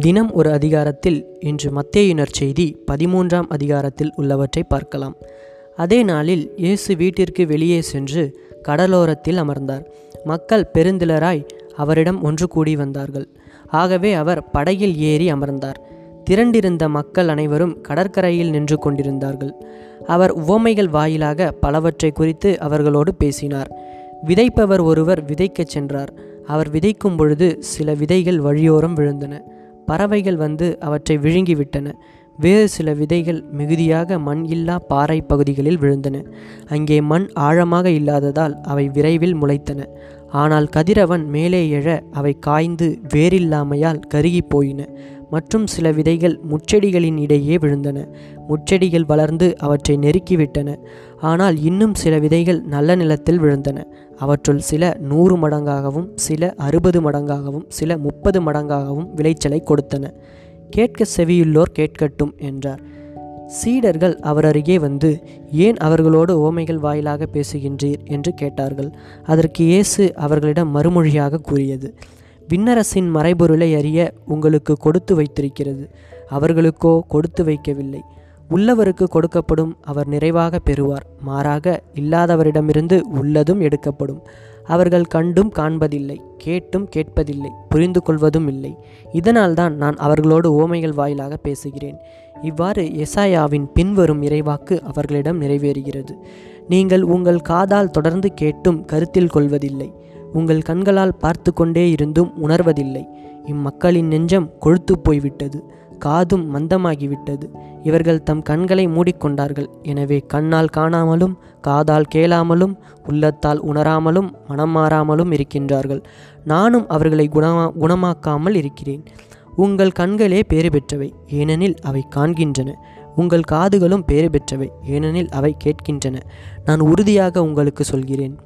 தினம் ஒரு அதிகாரத்தில் இன்று மத்தேயினர் செய்தி பதிமூன்றாம் அதிகாரத்தில் உள்ளவற்றை பார்க்கலாம். அதே நாளில் இயேசு வீட்டிற்கு வெளியே சென்று கடலோரத்தில் அமர்ந்தார். மக்கள் பெருந்திலராய் அவரிடம் ஒன்று கூடி வந்தார்கள். ஆகவே அவர் படகில் ஏறி அமர்ந்தார். திரண்டிருந்த மக்கள் அனைவரும் கடற்கரையில் நின்று கொண்டிருந்தார்கள். அவர் உவமைகள் வாயிலாக பலவற்றை குறித்து அவர்களோடு பேசினார். விதைப்பவர் ஒருவர் விதைக்கச் சென்றார். அவர் விதைக்கும் பொழுது சில விதைகள் வழியோரம் விழுந்தன. பறவைகள் வந்து அவற்றை விழுங்கிவிட்டன. வேறு சில விதைகள் மிகுதியாக மண் இல்லா பாறை பகுதிகளில் விழுந்தன. அங்கே மண் ஆழமாக இல்லாததால் அவை விரைவில் முளைத்தன. ஆனால் கதிரவன் மேலே எழ அவை காய்ந்து வேரில்லாமையால் கருகி போயின. மற்றும் சில விதைகள் முச்செடிகளின் இடையே விழுந்தன. முச்செடிகள் வளர்ந்து அவற்றை நெருக்கிவிட்டன. ஆனால் இன்னும் சில விதைகள் நல்ல நிலத்தில் விழுந்தன. அவற்றுள் சில நூறு மடங்காகவும் சில அறுபது மடங்காகவும் சில முப்பது மடங்காகவும் விளைச்சலை கொடுத்தன. கேட்க செவியுள்ளோர் கேட்கட்டும் என்றார். சீடர்கள் அவர் அருகே வந்து ஏன் அவர்களோடு ஓமைகள் வாயிலாக பேசுகின்றீர்? என்று கேட்டார்கள். அதற்கு இயேசு அவர்களிடம் மறுமொழியாக கூறியது விண்ணரசின் மறைபொருளை அறிய உங்களுக்கு கொடுத்து வைத்திருக்கிறது. அவர்களுக்கோ கொடுத்து வைக்கவில்லை. உள்ளவருக்கு கொடுக்கப்படும் அவர் நிறைவாக பெறுவார். மாறாக இல்லாதவரிடமிருந்து உள்ளதும் எடுக்கப்படும். அவர்கள் கண்டும் காண்பதில்லை கேட்டும் கேட்பதில்லை புரிந்து கொள்வதும் இல்லை. இதனால்தான் நான் அவர்களோடு ஓமைகள் வாயிலாக பேசுகிறேன். இவ்வாறு எசாயாவின் பின்வரும் இறைவாக்கு அவர்களிடம் நிறைவேறுகிறது. நீங்கள் உங்கள் காதால் தொடர்ந்து கேட்டும் கருத்தில் கொள்வதில்லை. உங்கள் கண்களால் பார்த்து கொண்டே இருந்தும் உணர்வதில்லை. இம்மக்களின் நெஞ்சம் கொழுத்து போய்விட்டது காதும் மந்தமாகிவிட்டது. இவர்கள் தம் கண்களை மூடிக்கொண்டார்கள். எனவே கண்ணால் காணாமலும் காதால் கேளாமலும் உள்ளத்தால் உணராமலும் மனம் மாறாமலும் இருக்கின்றார்கள். நானும் அவர்களை குணமா குணமாக்காமல் இருக்கிறேன். உங்கள் கண்களே பேறு பெற்றவை ஏனெனில் அவை காண்கின்றன. உங்கள் காதுகளும் பேறு பெற்றவை ஏனெனில் அவை கேட்கின்றன. நான் உறுதியாக உங்களுக்கு சொல்கிறேன்.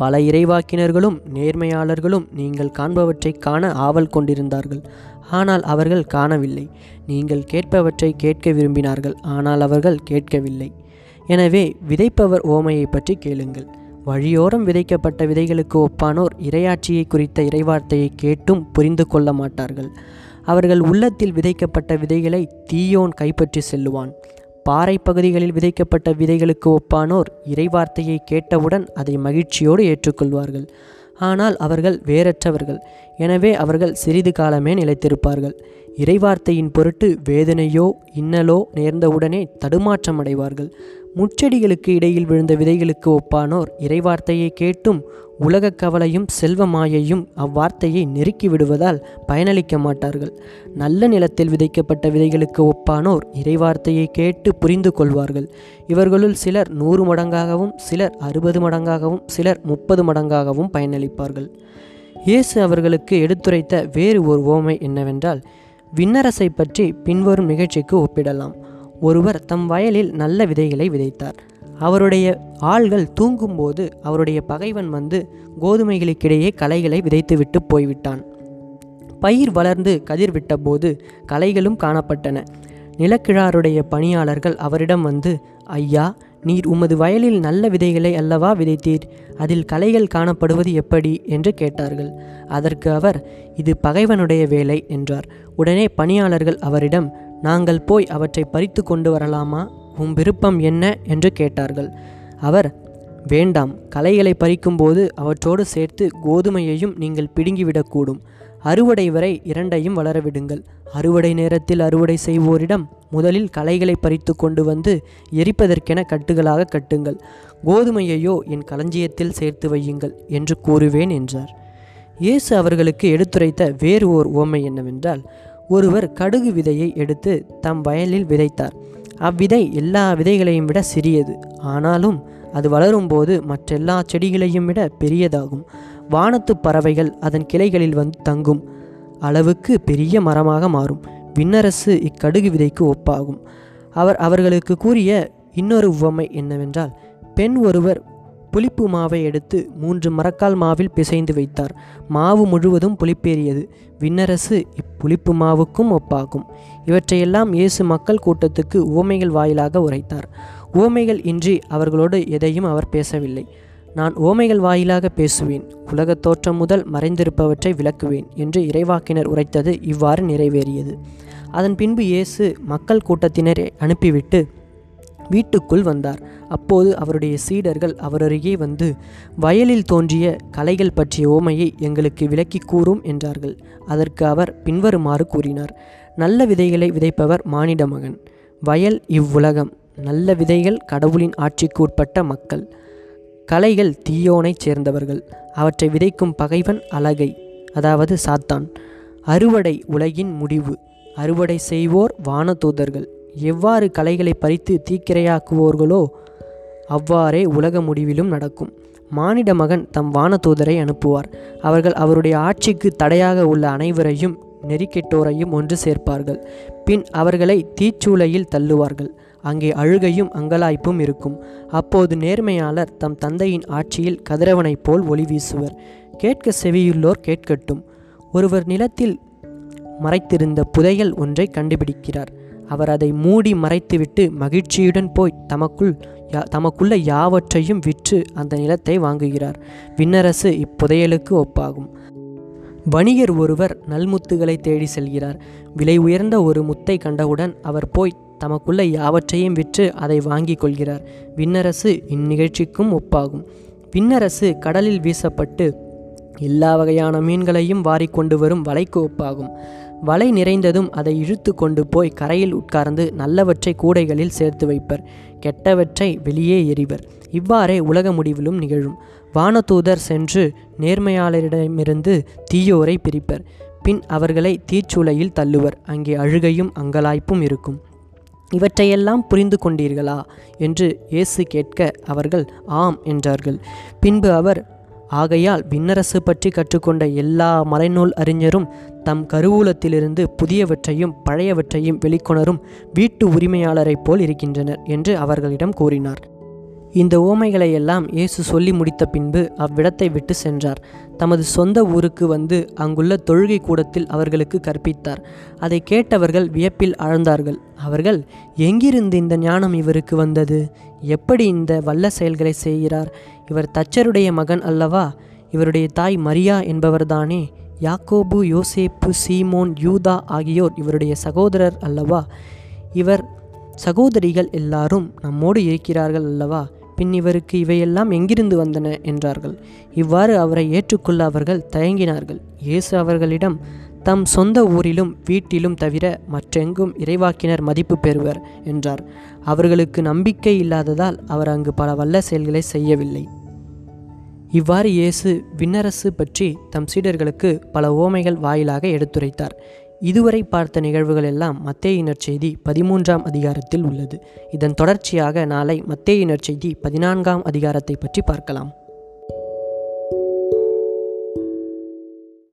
பல இறைவாக்கினர்களும் நேர்மையாளர்களும் நீங்கள் காண்பவற்றை காண ஆவல் கொண்டிருந்தார்கள். ஆனால் அவர்கள் காணவில்லை. நீங்கள் கேட்பவற்றை கேட்க விரும்பினார்கள். ஆனால் அவர்கள் கேட்கவில்லை. எனவே விதைப்பவர் ஓமையை பற்றி கேளுங்கள். வழியோரம் விதைக்கப்பட்ட விதைகளுக்கு ஒப்பானோர் இரையாட்சியை குறித்த இறைவார்த்தையை கேட்டும் புரிந்து கொள்ள மாட்டார்கள். அவர்கள் உள்ளத்தில் விதைக்கப்பட்ட விதைகளை தீயோன் கைப்பற்றி செல்லுவான். பாறை பகுதிகளில் விதைக்கப்பட்ட விதைகளுக்கு ஒப்பானோர் இறைவார்த்தையை கேட்டவுடன் அதை மகிழ்ச்சியோடு ஏற்றுக்கொள்வார்கள். ஆனால் அவர்கள் வேறற்றவர்கள். எனவே அவர்கள் சிறிது காலமே நிலைத்திருப்பார்கள். இறைவார்த்தையின் பொருட்டு வேதனையோ இன்னலோ நேர்ந்தவுடனே தடுமாற்றம் அடைவார்கள் முச்செடிகளுக்கு இடையில் விழுந்த விதைகளுக்கு ஒப்பானோர் இறைவார்த்தையை கேட்டும் உலகக் கவலையும் செல்வ மாயையும் அவ்வார்த்தையை நெருக்கி விடுவதால் பயனளிக்க மாட்டார்கள். நல்ல நிலத்தில் விதைக்கப்பட்ட விதைகளுக்கு ஒப்பானோர் இறைவார்த்தையை கேட்டு புரிந்து கொள்வார்கள். இவர்களுள் சிலர் நூறு மடங்காகவும் சிலர் அறுபது மடங்காகவும் சிலர் முப்பது மடங்காகவும் பயனளிப்பார்கள். இயேசு அவர்களுக்கு எடுத்துரைத்த வேறு ஒரு ஓமை என்னவென்றால் விண்ணரசை பற்றி பின்வரும் நிகழ்ச்சிக்கு ஒப்பிடலாம். ஒருவர் தம் வயலில் நல்ல விதைகளை விதைத்தார். அவருடைய ஆள்கள் தூங்கும்போது அவருடைய பகைவன் வந்து கோதுமைகளுக்கிடையே களைகளை விதைத்துவிட்டு போய்விட்டான். பயிர் வளர்ந்து கதிர் விட்டபோது களைகளும் காணப்பட்டன. நிலக்கிழாருடைய பணியாளர்கள் அவரிடம் வந்து ஐயா நீர் உமது வயலில் நல்ல விதைகளை அல்லவா விதைத்தீர்? அதில் களைகள் காணப்படுவது எப்படி? என்று கேட்டார்கள். அதற்கு அவர் இது பகைவனுடைய வேலை என்றார். உடனே பணியாளர்கள் அவரிடம் நாங்கள் போய் அவற்றை பறித்து கொண்டு வரலாமா? உம் விருப்பம் என்ன என்று கேட்டார்கள். அவர் வேண்டாம் களைகளை பறிக்கும்போது அவற்றோடு சேர்த்து கோதுமையையும் நீங்கள் பிடுங்கிவிடக்கூடும். அறுவடை வரை இரண்டையும் வளரவிடுங்கள். அறுவடை நேரத்தில் அறுவடை செய்வோரிடம் முதலில் களைகளை பறித்து கொண்டு வந்து எரிப்பதற்கென கட்டுகளாக கட்டுங்கள். கோதுமையையோ என் களஞ்சியத்தில் சேர்த்து வையுங்கள் என்று கூறுவேன் என்றார். இயேசு அவர்களுக்கு எடுத்துரைத்த வேறு ஓர் உவமை என்னவென்றால் ஒருவர் கடுகு விதையை எடுத்து தம் வயலில் விதைத்தார். அவ்விதை எல்லா விதைகளையும் விட சிறியது. ஆனாலும் அது வளரும்போது மற்றெல்லா செடிகளையும் விட பெரியதாகும். வானத்து பறவைகள் அதன் கிளைகளில் வந்து தங்கும். அளவுக்கு பெரிய மரமாக மாறும். விண்ணரசு இக்கடுகு விதைக்கு ஒப்பாகும். அவர் அவர்களுக்கு கூறிய இன்னொரு உவமை என்னவென்றால் பெண் ஒருவர் புளிப்பு மாவை எடுத்து மூன்று மரக்கால் மாவில் பிசைந்து வைத்தார். மாவு முழுவதும் புளிப்பேறியது. விண்ணரசு இப்புளிப்பு மாவுக்கும் ஒப்பாகும். இவற்றையெல்லாம் இயேசு மக்கள் கூட்டத்துக்கு உவமைகள் வாயிலாக உரைத்தார். உவமைகள் இன்றி அவர்களோடு எதையும் அவர் பேசவில்லை. நான் ஓமைகள் வாயிலாக பேசுவேன். உலகத் தோற்றம் முதல் மறைந்திருப்பவற்றை விளக்குவேன் என்று இறைவாக்கினர் உரைத்தது இவ்வாறு நிறைவேறியது. அதன் பின்பு இயேசு மக்கள் கூட்டத்தினரை அனுப்பிவிட்டு வீட்டுக்குள் வந்தார். அப்போது அவருடைய சீடர்கள் அவரருகே வந்து வயலில் தோன்றிய கலைகள் பற்றிய ஓமையை எங்களுக்கு விளக்கி கூறும் என்றார்கள். அதற்கு அவர் பின்வருமாறு கூறினார் நல்ல விதைகளை விதைப்பவர் மானிட மகன். வயல் இவ்வுலகம். நல்ல விதைகள் கடவுளின் ஆட்சிக்கு உட்பட்ட மக்கள். கலைகள் தீயோனைச் சேர்ந்தவர்கள். அவற்றை விதைக்கும் பகைவன் அழகை அதாவது சாத்தான். அறுவடை உலகின் முடிவு. அறுவடை செய்வோர் வானதூதர்கள். எவ்வாறு கலைகளை பறித்து தீக்கிரையாக்குவோர்களோ அவ்வாறே உலக முடிவிலும் நடக்கும். மானிட மகன் தம் வானதூதரை அனுப்புவார். அவர்கள் அவருடைய ஆட்சிக்கு தடையாக உள்ள அனைவரையும் நெறிக்கெட்டோரையும் ஒன்று சேர்ப்பார்கள். பின் அவர்களை தீச்சூளையில் தள்ளுவார்கள். அங்கே அழுகையும் அங்கலாய்ப்பும் இருக்கும். அப்போது நேர்மையாளர் தம் தந்தையின் ஆட்சியில் கதிரவனைப் போல் ஒளி வீசுவர். கேட்க செவியுள்ளோர் கேட்கட்டும். ஒருவர் நிலத்தில் மறைத்திருந்த புதையல் ஒன்றை கண்டுபிடிக்கிறார். அவர் அதை மூடி மறைத்துவிட்டு மகிழ்ச்சியுடன் போய் தமக்குள் யா தமக்குள்ள யாவற்றையும் விற்று அந்த நிலத்தை வாங்குகிறார். விண்ணரசு இப்புதையலுக்கு ஒப்பாகும். வணிகர் ஒருவர் நல்முத்துகளை தேடி செல்கிறார். விலை உயர்ந்த ஒரு முத்தை கண்டவுடன் அவர் போய் தமக்குள்ள யாவற்றையும் விற்று அதை வாங்கி கொள்கிறார். விண்ணரசு இந்நிகழ்ச்சிக்கும் ஒப்பாகும். விண்ணரசு கடலில் வீசப்பட்டு எல்லா வகையான மீன்களையும் வாரிக்கொண்டு வரும் வலைக்கு ஒப்பாகும். வலை நிறைந்ததும் அதை இழுத்து கொண்டு போய் கரையில் உட்கார்ந்து நல்லவற்றை கூடைகளில் சேர்த்து வைப்பர். கெட்டவற்றை வெளியே எறிவர். இவ்வாறே உலக முடிவிலும் நிகழும். வானதூதர் சென்று நேர்மையாளரிடமிருந்து தீயோரை பிரிப்பர். பின் அவர்களை தீச்சூளையில் தள்ளுவர். அங்கே அழுகையும் அங்கலாய்ப்பும் இருக்கும். இவற்றையெல்லாம் புரிந்து கொண்டீர்களா? என்று இயேசு கேட்க அவர்கள் ஆம் என்றார்கள். பின்பு அவர் ஆகையால் விண்ணரசு பற்றி கற்றுக்கொண்ட எல்லா மறைநூல் அறிஞரும் தம் கருவூலத்திலிருந்து புதியவற்றையும் பழையவற்றையும் வெளிக்கொணரும் வீட்டு உரிமையாளரைப் போல் இருக்கின்றனர் என்று அவர்களிடம் கூறினார். இந்த ஓமைகளை எல்லாம் இயேசு சொல்லி முடித்த பின்பு அவ்விடத்தை விட்டு சென்றார். தமது சொந்த ஊருக்கு வந்து அங்குள்ள தொழுகை கூடத்தில் அவர்களுக்கு கற்பித்தார். அதை கேட்டவர்கள் வியப்பில் ஆழ்ந்தார்கள். அவர்கள் எங்கிருந்து இந்த ஞானம் இவருக்கு வந்தது? எப்படி இந்த வல்ல செயல்களை செய்கிறார்? இவர் தச்சருடைய மகன் அல்லவா? இவருடைய தாய் மரியா என்பவர்தானே. யாக்கோபு யோசேப்பு சீமோன் யூதா ஆகியோர் இவருடைய சகோதரர் அல்லவா? இவர் சகோதரிகள் எல்லாரும் நம்மோடு இருக்கிறார்கள் அல்லவா? பின் இவருக்கு இவையெல்லாம் எங்கிருந்து வந்தன? என்றார்கள். இவ்வாறு அவரை ஏற்றுக்கொள்ள அவர்கள் தயங்கினார்கள். இயேசு அவர்களிடம் தம் சொந்த ஊரிலும் வீட்டிலும் தவிர மற்றெங்கும் இறைவாக்கினர் மதிப்பு பெறுவர் என்றார். அவர்களுக்கு நம்பிக்கை இல்லாததால் அவர் அங்கு பல வல்ல செயல்களை செய்யவில்லை. இவ்வாறு இயேசு விண்ணரசு பற்றி தம் சீடர்களுக்கு பல ஓமைகள் வாயிலாக எடுத்துரைத்தார். இதுவரை பார்த்த நிகழ்வுகள் எல்லாம் மத்தேயினர் செய்தி பதிமூன்றாம் அதிகாரத்தில் உள்ளது. இதன் தொடர்ச்சியாக நாளை மத்தேயினர் செய்தி பதினான்காம் அதிகாரத்தை பற்றி பார்க்கலாம்.